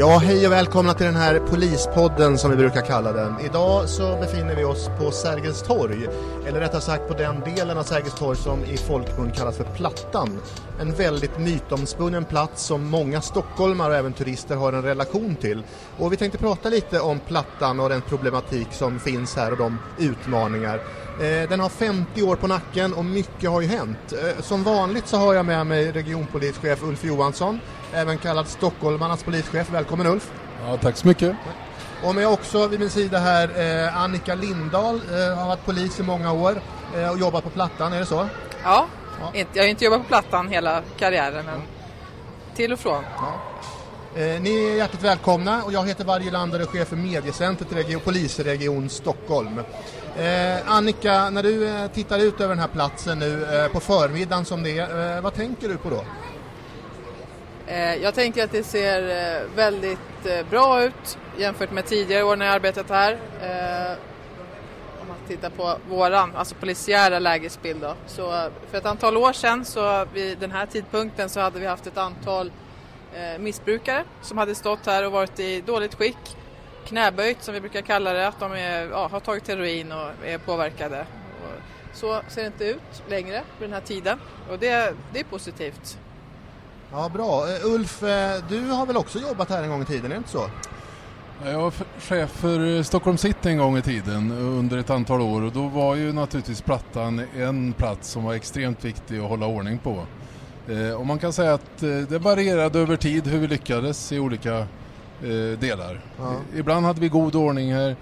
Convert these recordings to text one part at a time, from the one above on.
Ja, hej och välkomna till den här polispodden som vi brukar kalla den. Idag så befinner vi oss på Sergels torg, eller rättare sagt på den delen av Sergels torg som i folkmun kallas för Plattan. En väldigt mytomspunnen plats som många stockholmare och även turister har en relation till. Och vi tänkte prata lite om Plattan och den problematik som finns här och de utmaningar. Eh, Den har 50 år på nacken och mycket har ju hänt. Eh, Som vanligt så har jag med mig regionpolischef Ulf Johansson, även kallad Stockholmarnas polischef. Välkommen Ulf! Ja, tack så mycket. Och med också vid min sida här eh, Annika Lindahl, har varit polis i många år och jobbat på Plattan, är det så? Ja, Ja. Inte, jag har inte jobbat på Plattan hela karriären men till och från. Eh, ni är hjärtligt välkomna och jag heter Varje Lander och chef för mediecentret i region, polisregion Stockholm. Eh, Annika, när du eh, tittar ut över den här platsen nu eh, på förmiddagen som det är, eh, vad tänker du på då? Eh, jag tänker att det ser eh, väldigt eh, bra ut jämfört med tidigare år när jag arbetat här. Eh, om man tittar på våran, alltså polisiära lägesbild då. Så eh, för ett antal år sedan så vid den här tidpunkten så hade vi haft ett antal missbrukare som hade stått här och varit i dåligt skick. Knäböjt som vi brukar kalla det, att de är, ja, har tagit heroin och är påverkade. Och så ser det inte ut längre vid den här tiden och det, det är positivt. Ja, bra. Eh, Ulf, eh, du har väl också jobbat här en gång i tiden, är det inte så? Jag var chef för eh, Stockholm City en gång i tiden eh, under ett antal år och då var ju naturligtvis Plattan en plats som var extremt viktig att hålla ordning på. Eh, Och man kan säga att eh, det varierade över tid hur vi lyckades i olika eh, delar. Ja. Ibland hade vi god ordning här,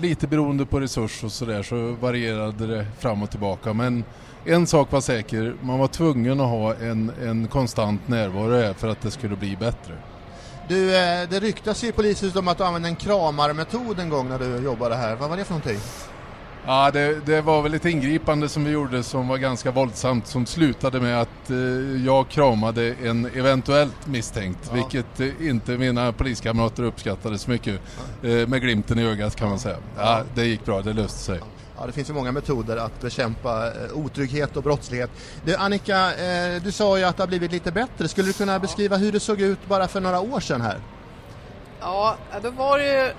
lite beroende på resurs och sådär så varierade det fram och tillbaka. Men en sak var säker, man var tvungen att ha en, en konstant närvaro här för att det skulle bli bättre. Du, det ryktas ju i polishuset om att du använde en kramarmetod en gång när du jobbade här. Vad var det för någonting? Ja, det, det var väl ett ingripande som vi gjorde som var ganska våldsamt som slutade med att eh, jag kramade en eventuellt misstänkt, Ja. vilket eh, inte mina poliskamrater uppskattade så mycket. Eh, med glimten i ögat kan man säga. Ja, det gick bra, det löste sig. Ja, det finns ju många metoder att bekämpa eh, otrygghet och brottslighet. Du, Annika, eh, du sa ju att det har blivit lite bättre. Skulle du kunna beskriva hur det såg ut bara för några år sedan här? Ja, då var det ju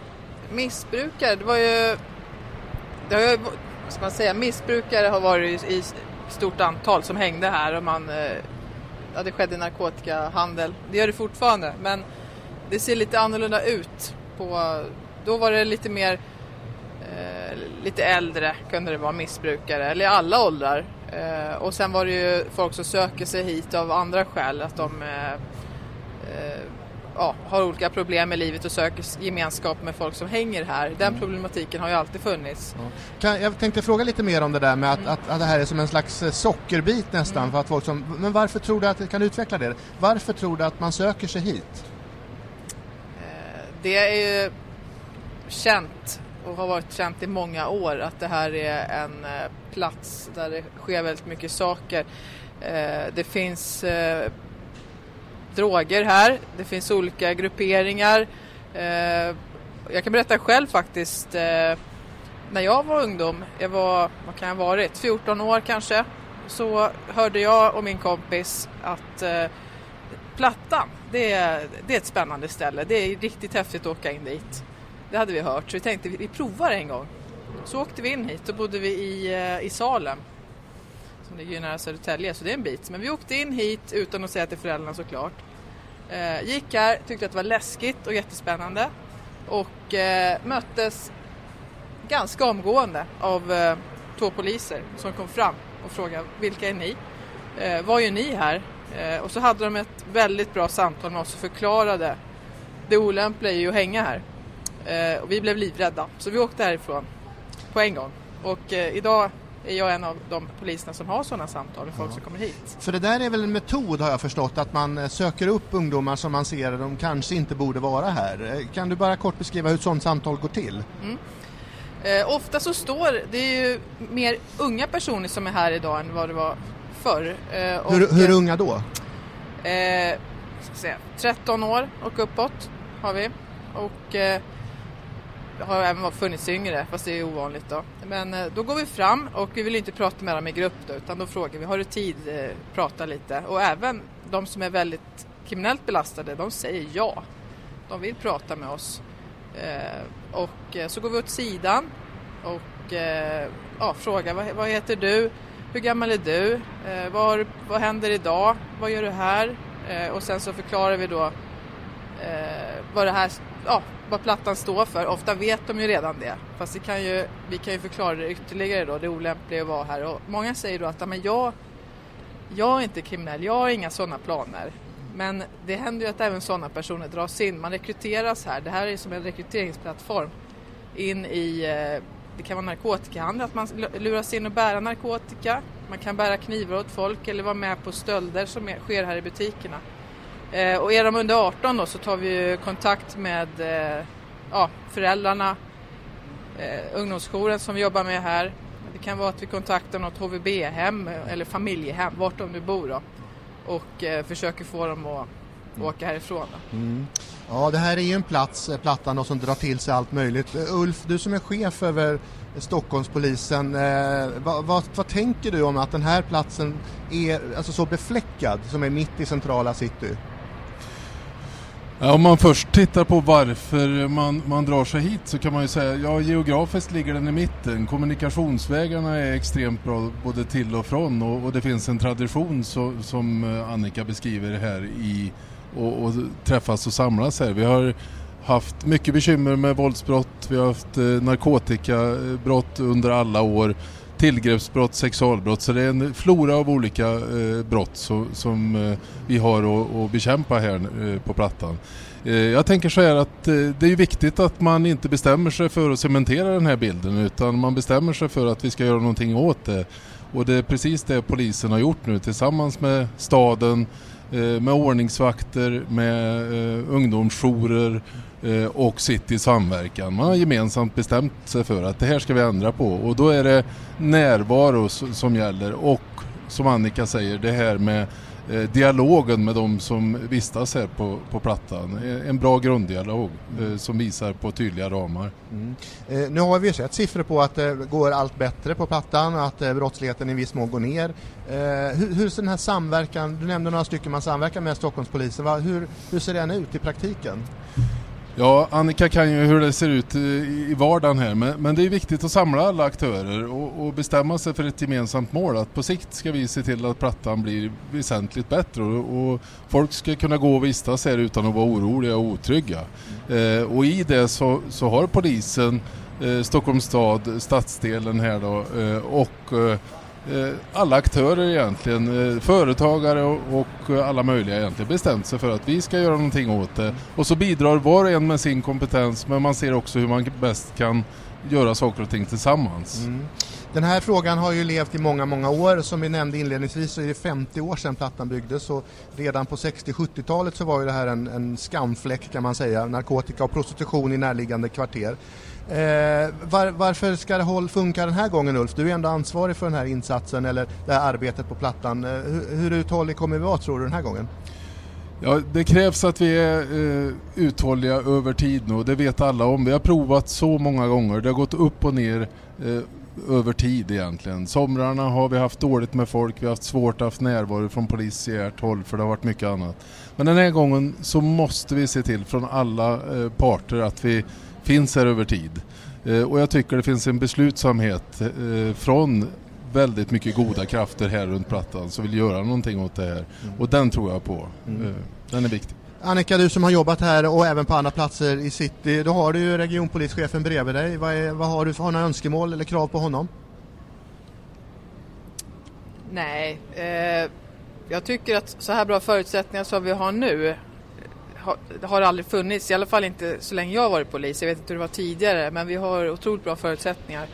missbrukare. Det var ju... Det har vad ska man säga, missbrukare har varit i stort antal som hängde här och man... Eh, ja, det skedde narkotikahandel. Det gör det fortfarande, men det ser lite annorlunda ut. På, då var det lite mer... Eh, lite äldre kunde det vara missbrukare, eller i alla åldrar. Eh, och sen var det ju folk som söker sig hit av andra skäl, att de eh, eh ja, har olika problem i livet och söker gemenskap med folk som hänger här. Den problematiken har ju alltid funnits. Kan, jag tänkte fråga lite mer om det där med att, att, att det här är som en slags eh, sockerbit nästan för att folk som... Men varför tror du att... Kan du utveckla det? Varför tror du att man söker sig hit? Eh, Det är ju känt och har varit känt i många år att det här är en eh, plats där det sker väldigt mycket saker. Det finns droger här, det finns olika grupperingar. Eh, jag kan berätta själv faktiskt. Eh, när jag var ungdom, jag var, vad kan jag ha varit, 14 år kanske, så hörde jag och min kompis att eh, Plattan, det är, det är ett spännande ställe. Det är riktigt häftigt att åka in dit. Det hade vi hört, så vi tänkte vi, vi provar en gång. Så åkte vi in hit, då bodde vi i, eh, i Salem. Som ligger ju nära Södertälje, så det är en bit. Men vi åkte in hit utan att säga till föräldrarna såklart. Eh, gick här, tyckte att det var läskigt och jättespännande. Och eh, möttes ganska omgående av eh, två poliser som kom fram och frågade vilka är ni? Eh, vad gör ni här? Eh, och så hade de ett väldigt bra samtal med oss och förklarade det olämpliga i att hänga här. Eh, och vi blev livrädda så vi åkte härifrån på en gång. Och eh, idag är jag en av de poliserna som har sådana samtal med folk som kommer hit. För det där är väl en metod har jag förstått att man eh, söker upp ungdomar som man ser de kanske inte borde vara här. Eh, Kan du bara kort beskriva hur ett sådant samtal går till? Eh, ofta så står, det ju mer unga personer som är här idag än vad det var förr. Eh, och, Hur, hur eh, unga då? Eh, ska säga, 13 år och uppåt har vi. Och har även funnits yngre, fast det är ovanligt då. Men eh, då går vi fram och vi vill inte prata med dem i grupp då, utan då frågar vi, har du tid eh, prata lite? Och även de som är väldigt kriminellt belastade, de säger ja. de vill prata med oss. Eh, och så går vi åt sidan och ja, frågar vad, vad heter du? Hur gammal är du? Vad, vad händer idag? Vad gör du här? Och sen så förklarar vi då vad det här ja, vad plattan står för. Ofta vet de ju redan det. Fast kan ju, vi kan ju förklara det ytterligare då, det olämpliga att vara här. Och många säger då att men jag, jag är inte kriminell, jag har inga sådana planer. Men det händer ju att även sådana personer dras in. Man rekryteras här. Det här är som en rekryteringsplattform in i, eh, det kan vara narkotikahandel, att man luras in och bära narkotika. Man kan bära knivar åt folk eller vara med på stölder som sker här i butikerna. Eh, och är de under 18 då så tar vi kontakt med eh, ja, föräldrarna, eh, ungdomsjouren som vi jobbar med här. Det kan vara att vi kontaktar något HVB-hem eh, eller familjehem, vart de nu bor då. Och eh, försöker få dem att åka härifrån. Mm. Ja, det här är ju en plats, eh, Plattan Plattan, som drar till sig allt möjligt. Eh, Ulf, du som är chef över Stockholmspolisen, eh, vad, vad, vad, tänker du om att den här platsen är alltså, så befläckad som är mitt i centrala city? Ja, om man först tittar på varför man, man drar sig hit så kan man ju säga, ja geografiskt ligger den i mitten. Kommunikationsvägarna är extremt bra både till och från och, och det finns en tradition så, som eh, Annika beskriver här i och, och träffas och samlas här. Vi har haft mycket bekymmer med våldsbrott, vi har haft eh, narkotikabrott under alla år tillgreppsbrott, sexualbrott. Så det är en flora av olika eh, brott så, som eh, vi har att, att bekämpa här eh, på Plattan. Eh, jag tänker så här att eh, det är viktigt att man inte bestämmer sig för att cementera den här bilden utan man bestämmer sig för att vi ska göra någonting åt det. Och det är precis det polisen har gjort nu tillsammans med staden, eh, med ordningsvakter, med eh, ungdomsjourer Eh, och City i samverkan. Man har gemensamt bestämt sig för att det här ska vi ändra på och då är det närvaro som gäller och som Annika säger det här med eh, dialogen med de som vistas här på, på Plattan. Eh, en bra grunddialog som visar på tydliga ramar. Mm. nu har vi ju sett siffror på att det går allt bättre på Plattan och att brottsligheten i viss mån går ner. hur, hur ser den här samverkan, du nämnde några stycken man samverkar med Stockholmspolisen, hur, hur ser den ut i praktiken? Ja, Annika kan ju hur det ser ut i vardagen här men, men det är viktigt att samla alla aktörer och, och, bestämma sig för ett gemensamt mål att på sikt ska vi se till att plattan blir väsentligt bättre och, och folk ska kunna gå och vistas här utan att vara oroliga och otrygga. Eh, och i det så, så har polisen, eh, Stockholms stad, stadsdelen här då eh, och Eh, Eh, alla aktörer egentligen, eh, företagare och eh, alla möjliga egentligen bestämt sig för att vi ska göra någonting åt det. Och så bidrar var och en med sin kompetens men man ser också hur man bäst kan göra saker och ting tillsammans. Mm. Den här frågan har ju levt i många, många år. Som vi nämnde inledningsvis så är det 50 år sedan plattan byggdes och redan på 60-70-talet så var ju det här en, en skamfläck kan man säga. Narkotika och prostitution i närliggande kvarter. Eh, var, varför ska det funka den här gången Ulf? Du är ändå ansvarig för den här insatsen eller det här arbetet på plattan. Eh, hur, hur uthållig kommer vi vara tror du den här gången? Ja, det krävs att vi är eh, uthålliga över tid nu det vet alla om. Vi har provat så många gånger. Det har gått upp och ner eh, över tid egentligen. Somrarna har vi haft dåligt med folk, vi har haft svårt att ha närvaro från polisiärt håll för det har varit mycket annat. Men den här gången så måste vi se till från alla eh, parter att vi finns här över tid. Eh, och jag tycker det finns en beslutsamhet eh, från väldigt mycket goda krafter här runt Plattan som vill göra någonting åt det här. Mm. Och den tror jag på. Mm. Eh, den är viktig. Annika, du som har jobbat här och även på andra platser i city, då har du ju regionpolischefen bredvid dig. Vad, är, vad har du för några önskemål eller krav på honom? Nej, eh, jag tycker att så här bra förutsättningar som vi har nu har, har aldrig funnits, i alla fall inte så länge jag har varit polis. Jag vet inte hur det var tidigare, men vi har otroligt bra förutsättningar.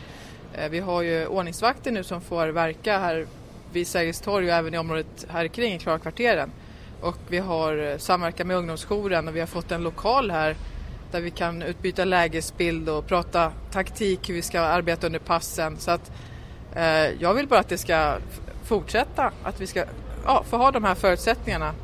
Eh, vi har ju ordningsvakter nu som får verka här vid Sergels torg och även i området här kring i Klarakvarteren. Och vi har eh, samverkan med ungdomsjouren och vi har fått en lokal här där vi kan utbyta lägesbild och prata taktik, hur vi ska arbeta under passen. Så att eh, jag vill bara att det ska fortsätta, att vi ska ja, få ha de här förutsättningarna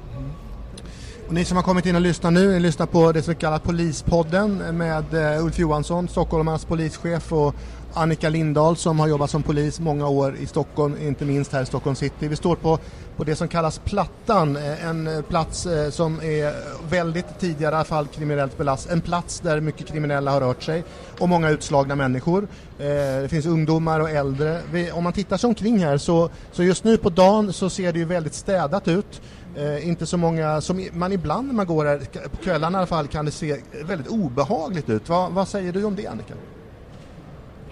och ni som har kommit in och lyssnat nu, ni lyssnar på det som kallas Polispodden med eh, Ulf Johansson, Stockholmarnas polischef och Annika Lindahl som har jobbat som polis många år i Stockholm, inte minst här i Stockholm city. Vi står på, på det som kallas Plattan, eh, en eh, plats eh, som är väldigt tidigare i alla fall kriminellt belastad. En plats där mycket kriminella har rört sig och många utslagna människor. Det finns ungdomar och äldre. Om man tittar sig omkring här så, så just nu på dagen så ser det ju väldigt städat ut. Eh, inte så många, som man ibland när man går här, på kvällarna i alla fall, kan det se väldigt obehagligt ut. Va, vad säger du om det Annika?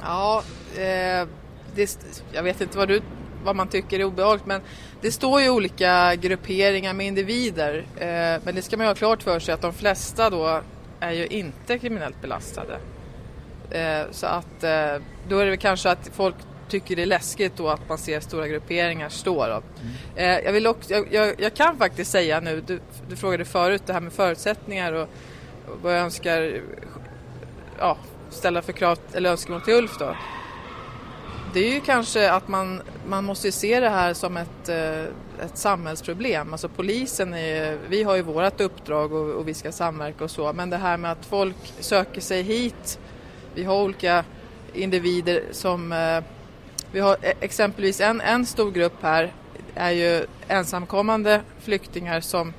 Ja, eh, det, jag vet inte vad, du, vad man tycker är obehagligt men det står ju olika grupperingar med individer. Eh, men det ska man ju ha klart för sig att de flesta då är ju inte kriminellt belastade. Eh, så att eh, då är det väl kanske att folk tycker det är läskigt då att man ser stora grupperingar stå. Mm. Eh, jag, vill också, jag, jag, jag, kan faktiskt säga nu, du, du, frågade förut det här med förutsättningar och, och vad jag önskar ja, ställa för krav eller önskemål till Ulf då. Det är ju kanske att man, man måste se det här som ett, eh, ett samhällsproblem. Alltså polisen, är, vi har ju vårt uppdrag och, och vi ska samverka och så, men det här med att folk söker sig hit, vi har olika individer som eh, vi har e, exempelvis en, en stor grupp här är ju ensamkommande flyktingar som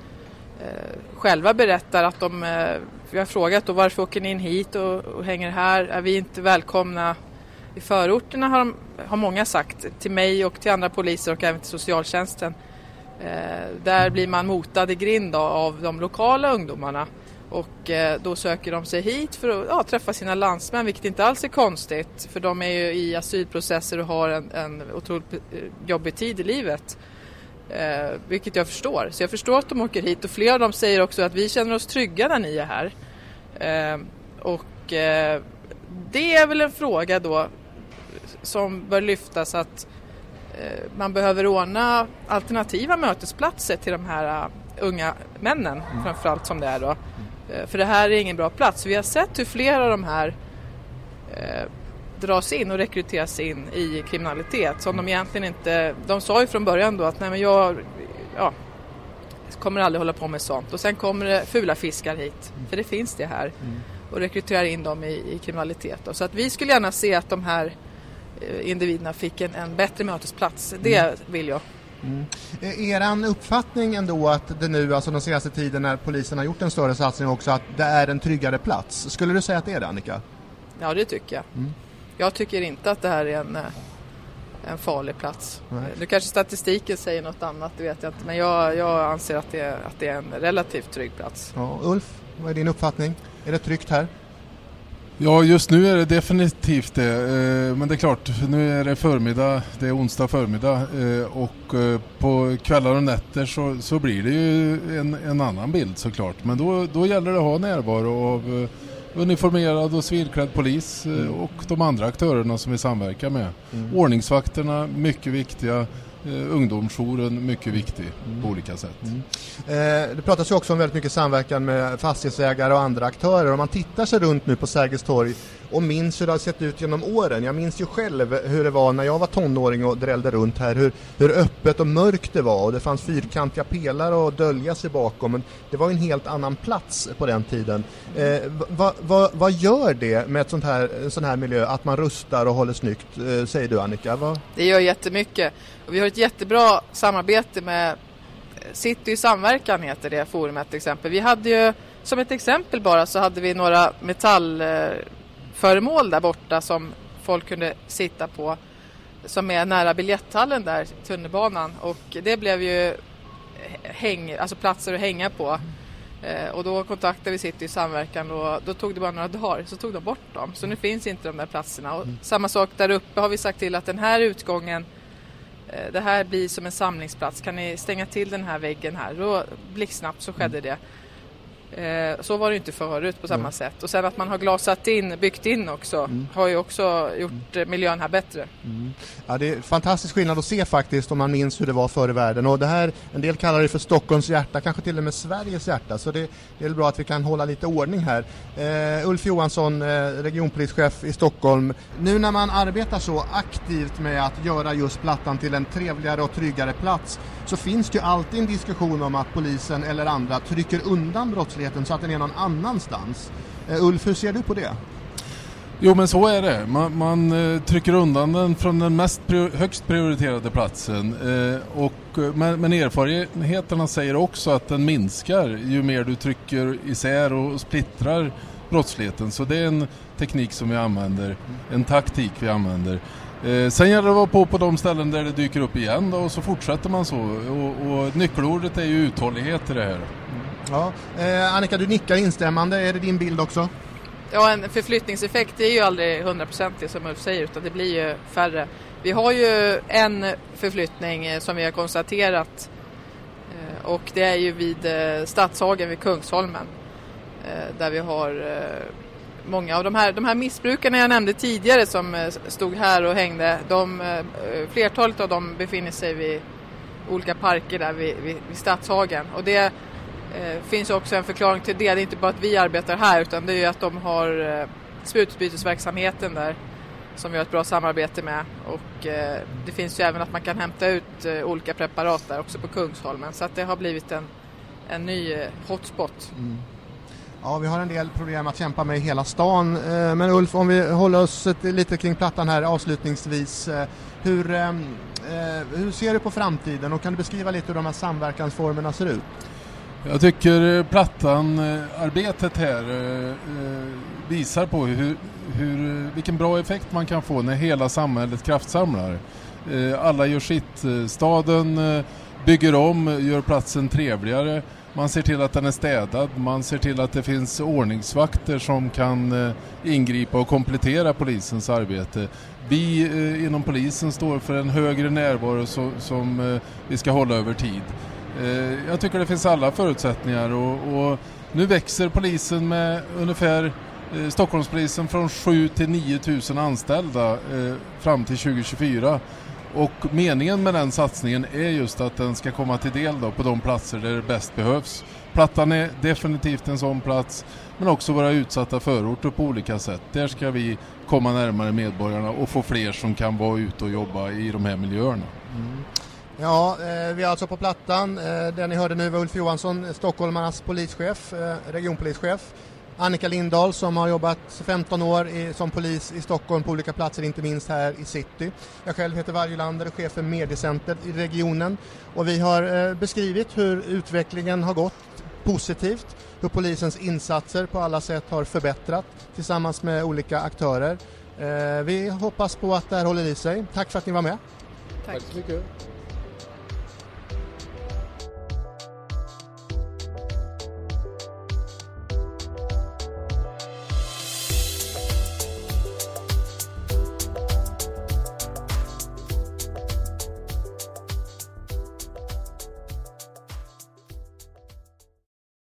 Eh, själva berättar att de, eh, vi har frågat då varför åker ni in hit och, och, hänger här, är vi inte välkomna i förorterna har, de, har många sagt till mig och till andra poliser och även till socialtjänsten. Eh, där blir man motad i grind av de lokala ungdomarna och eh, då söker de sig hit för att ja, träffa sina landsmän, vilket inte alls är konstigt. För de är ju i asylprocesser och har en, en otroligt eh, jobbig tid i livet. Eh, vilket jag förstår. Så jag förstår att de åker hit och flera av dem säger också att vi känner oss trygga när ni är här. Eh, och eh, det är väl en fråga då som bör lyftas att eh, man behöver ordna alternativa mötesplatser till de här unga männen mm. framförallt som det är då. Eh, för det här är ingen bra plats. Vi har sett hur flera av de här eh, dras in och rekryteras in i kriminalitet som de egentligen inte... De sa ju från början då att nej men jag ja, kommer aldrig hålla på med sånt och sen kommer det fula fiskar hit, för det finns det här mm. och rekryterar in dem i, i kriminalitet. Då. Så att vi skulle gärna se att de här eh, individerna fick en, en bättre mötesplats. Det mm. vill jag. Mm. Er uppfattning ändå att det nu, alltså den senaste tiden när polisen har gjort en större satsning också, att det är en tryggare plats. Skulle du säga att det är det Annika? Ja det tycker jag. Mm. Jag tycker inte att det här är en, eh, en farlig plats. Nej. Nu kanske statistiken säger något annat, det vet jag inte. Men jag, jag anser att det, är, att det är en relativt trygg plats. Ja, Ulf, vad är din uppfattning? Är det tryggt här? Ja, just nu är det definitivt det. Eh, men det är klart, nu är det förmiddag, det är onsdag förmiddag eh, och eh, på kvällar och nätter så, så blir det ju en, en annan bild såklart. Men då, då gäller det att ha närvaro av uniformerad och civilklädd polis mm. och de andra aktörerna som vi samverkar med. Mm. Ordningsvakterna, mycket viktiga eh, ungdomsjouren mycket viktig mm. på olika sätt. Mm. Eh, det pratas ju också om väldigt mycket samverkan med fastighetsägare och andra aktörer. Om man tittar sig runt nu på Sergels torg och minns hur det har sett ut genom åren. Jag minns ju själv hur det var när jag var tonåring och drällde runt här, hur, hur öppet och mörkt det var och det fanns fyrkantiga pelare att dölja sig bakom. Men det var en helt annan plats på den tiden. Eh, vad va, va gör det med ett sånt här, en sån här miljö, att man rustar och håller snyggt, eh, säger du Annika? Va? Det gör jättemycket. Och vi har ett jättebra samarbete med eh, City i samverkan heter det forumet till exempel. Vi hade ju som ett exempel bara så hade vi några metall eh, metallföremål där borta som folk kunde sitta på som är nära biljetthallen där, tunnelbanan och det blev ju häng, alltså platser att hänga på. Eh, och då kontaktade vi City i samverkan och då tog det bara några dagar så tog de bort dem. Så nu finns inte de där platserna. Och mm. Samma sak där uppe har vi sagt till att den här utgången Eh, det här blir som en samlingsplats, kan ni stänga till den här väggen här? Då blixtsnabbt så skedde det. Eh, så var det inte förut på samma mm. sätt. Och sen att man har glasat in, byggt in också, mm. har ju också gjort mm. miljön här bättre. Mm. Ja, det är fantastisk skillnad att se faktiskt om man minns hur det var förr i världen. Och det här, en del kallar det för Stockholms hjärta, kanske till och med Sveriges hjärta. Så det, det är bra att vi kan hålla lite ordning här. Uh, Ulf Johansson, uh, regionpolischef i Stockholm. Nu när man arbetar så aktivt med att göra just Plattan till en trevligare och tryggare plats så finns det ju alltid en diskussion om att polisen eller andra trycker undan brottsligheten så att den är någon annanstans. Uh, Ulf, hur ser du på det? Jo men så är det. Man, man eh, trycker undan den från den mest högst prioriterade platsen. Eh, och, eh, men, men, erfarenheterna säger också att den minskar ju mer du trycker isär och splittrar brottsligheten. Så det är en teknik som vi använder, en taktik vi använder. Eh, sen gäller det att vara på på de ställen där det dyker upp igen då, och så fortsätter man så. Och, och nyckelordet är ju uthållighet i det här. Ja. Eh, Annika, du nickar instämmande. Är det din bild också? Ja, en förflyttningseffekt är ju aldrig hundraprocentig som Ulf säger utan det blir ju färre. Vi har ju en förflyttning eh, som vi har konstaterat eh, och det är ju vid eh, Stadshagen vid Kungsholmen där vi har många av de här, de här missbrukarna jag nämnde tidigare som stod här och hängde, de, flertalet av dem befinner sig vid olika parker där vid, vid, vid Stadshagen och det eh, finns också en förklaring till det. Det är inte bara att vi arbetar här utan det är ju att de har eh, sprututbytesverksamheten där som vi har ett bra samarbete med och eh, det finns ju även att man kan hämta ut eh, olika preparat där också på Kungsholmen så att det har blivit en, en ny eh, hotspot. Mm. Ja, vi har en del problem att kämpa med i hela stan. Eh, men Ulf, om vi håller oss lite kring plattan här avslutningsvis. Eh, hur, eh, hur ser du på framtiden och kan du beskriva lite hur de här samverkansformerna ser ut? Jag tycker eh, Plattan-arbetet här eh, eh, visar på hur, hur, vilken bra effekt man kan få när hela samhället kraftsamlar. Alla gör sitt. Staden bygger om, gör platsen trevligare. Man ser till att den är städad, man ser till att det finns ordningsvakter som kan ingripa och komplettera polisens arbete. Vi inom polisen står för en högre närvaro som vi ska hålla över tid. Eh, jag tycker det finns alla förutsättningar och, och nu växer polisen med ungefär eh, Stockholmspolisen från 7 till 9 000 anställda eh, fram till 2024. Och meningen med den satsningen är just att den ska komma till del då på de platser där det bäst behövs. Plattan är definitivt en sån plats, men också våra utsatta förorter på olika sätt. Där ska vi komma närmare medborgarna och få fler som kan vara ute och jobba i de här miljöerna. Mm. Ja, eh, vi är alltså på Plattan. Eh, Den ni hörde nu var Ulf Johansson, eh, stockholmarnas polischef, regionpolischef. Annika Lindahl som har jobbat 15 år i, som polis i Stockholm på olika platser, inte minst här i city. Jag själv heter Vargelander och chef för mediecenter i regionen. Och vi har eh, beskrivit hur utvecklingen har gått positivt, hur polisens insatser på alla sätt har förbättrat tillsammans med olika aktörer. Eh, vi hoppas på att det här håller i sig. Tack för att ni var med. Tack, Tack så mycket.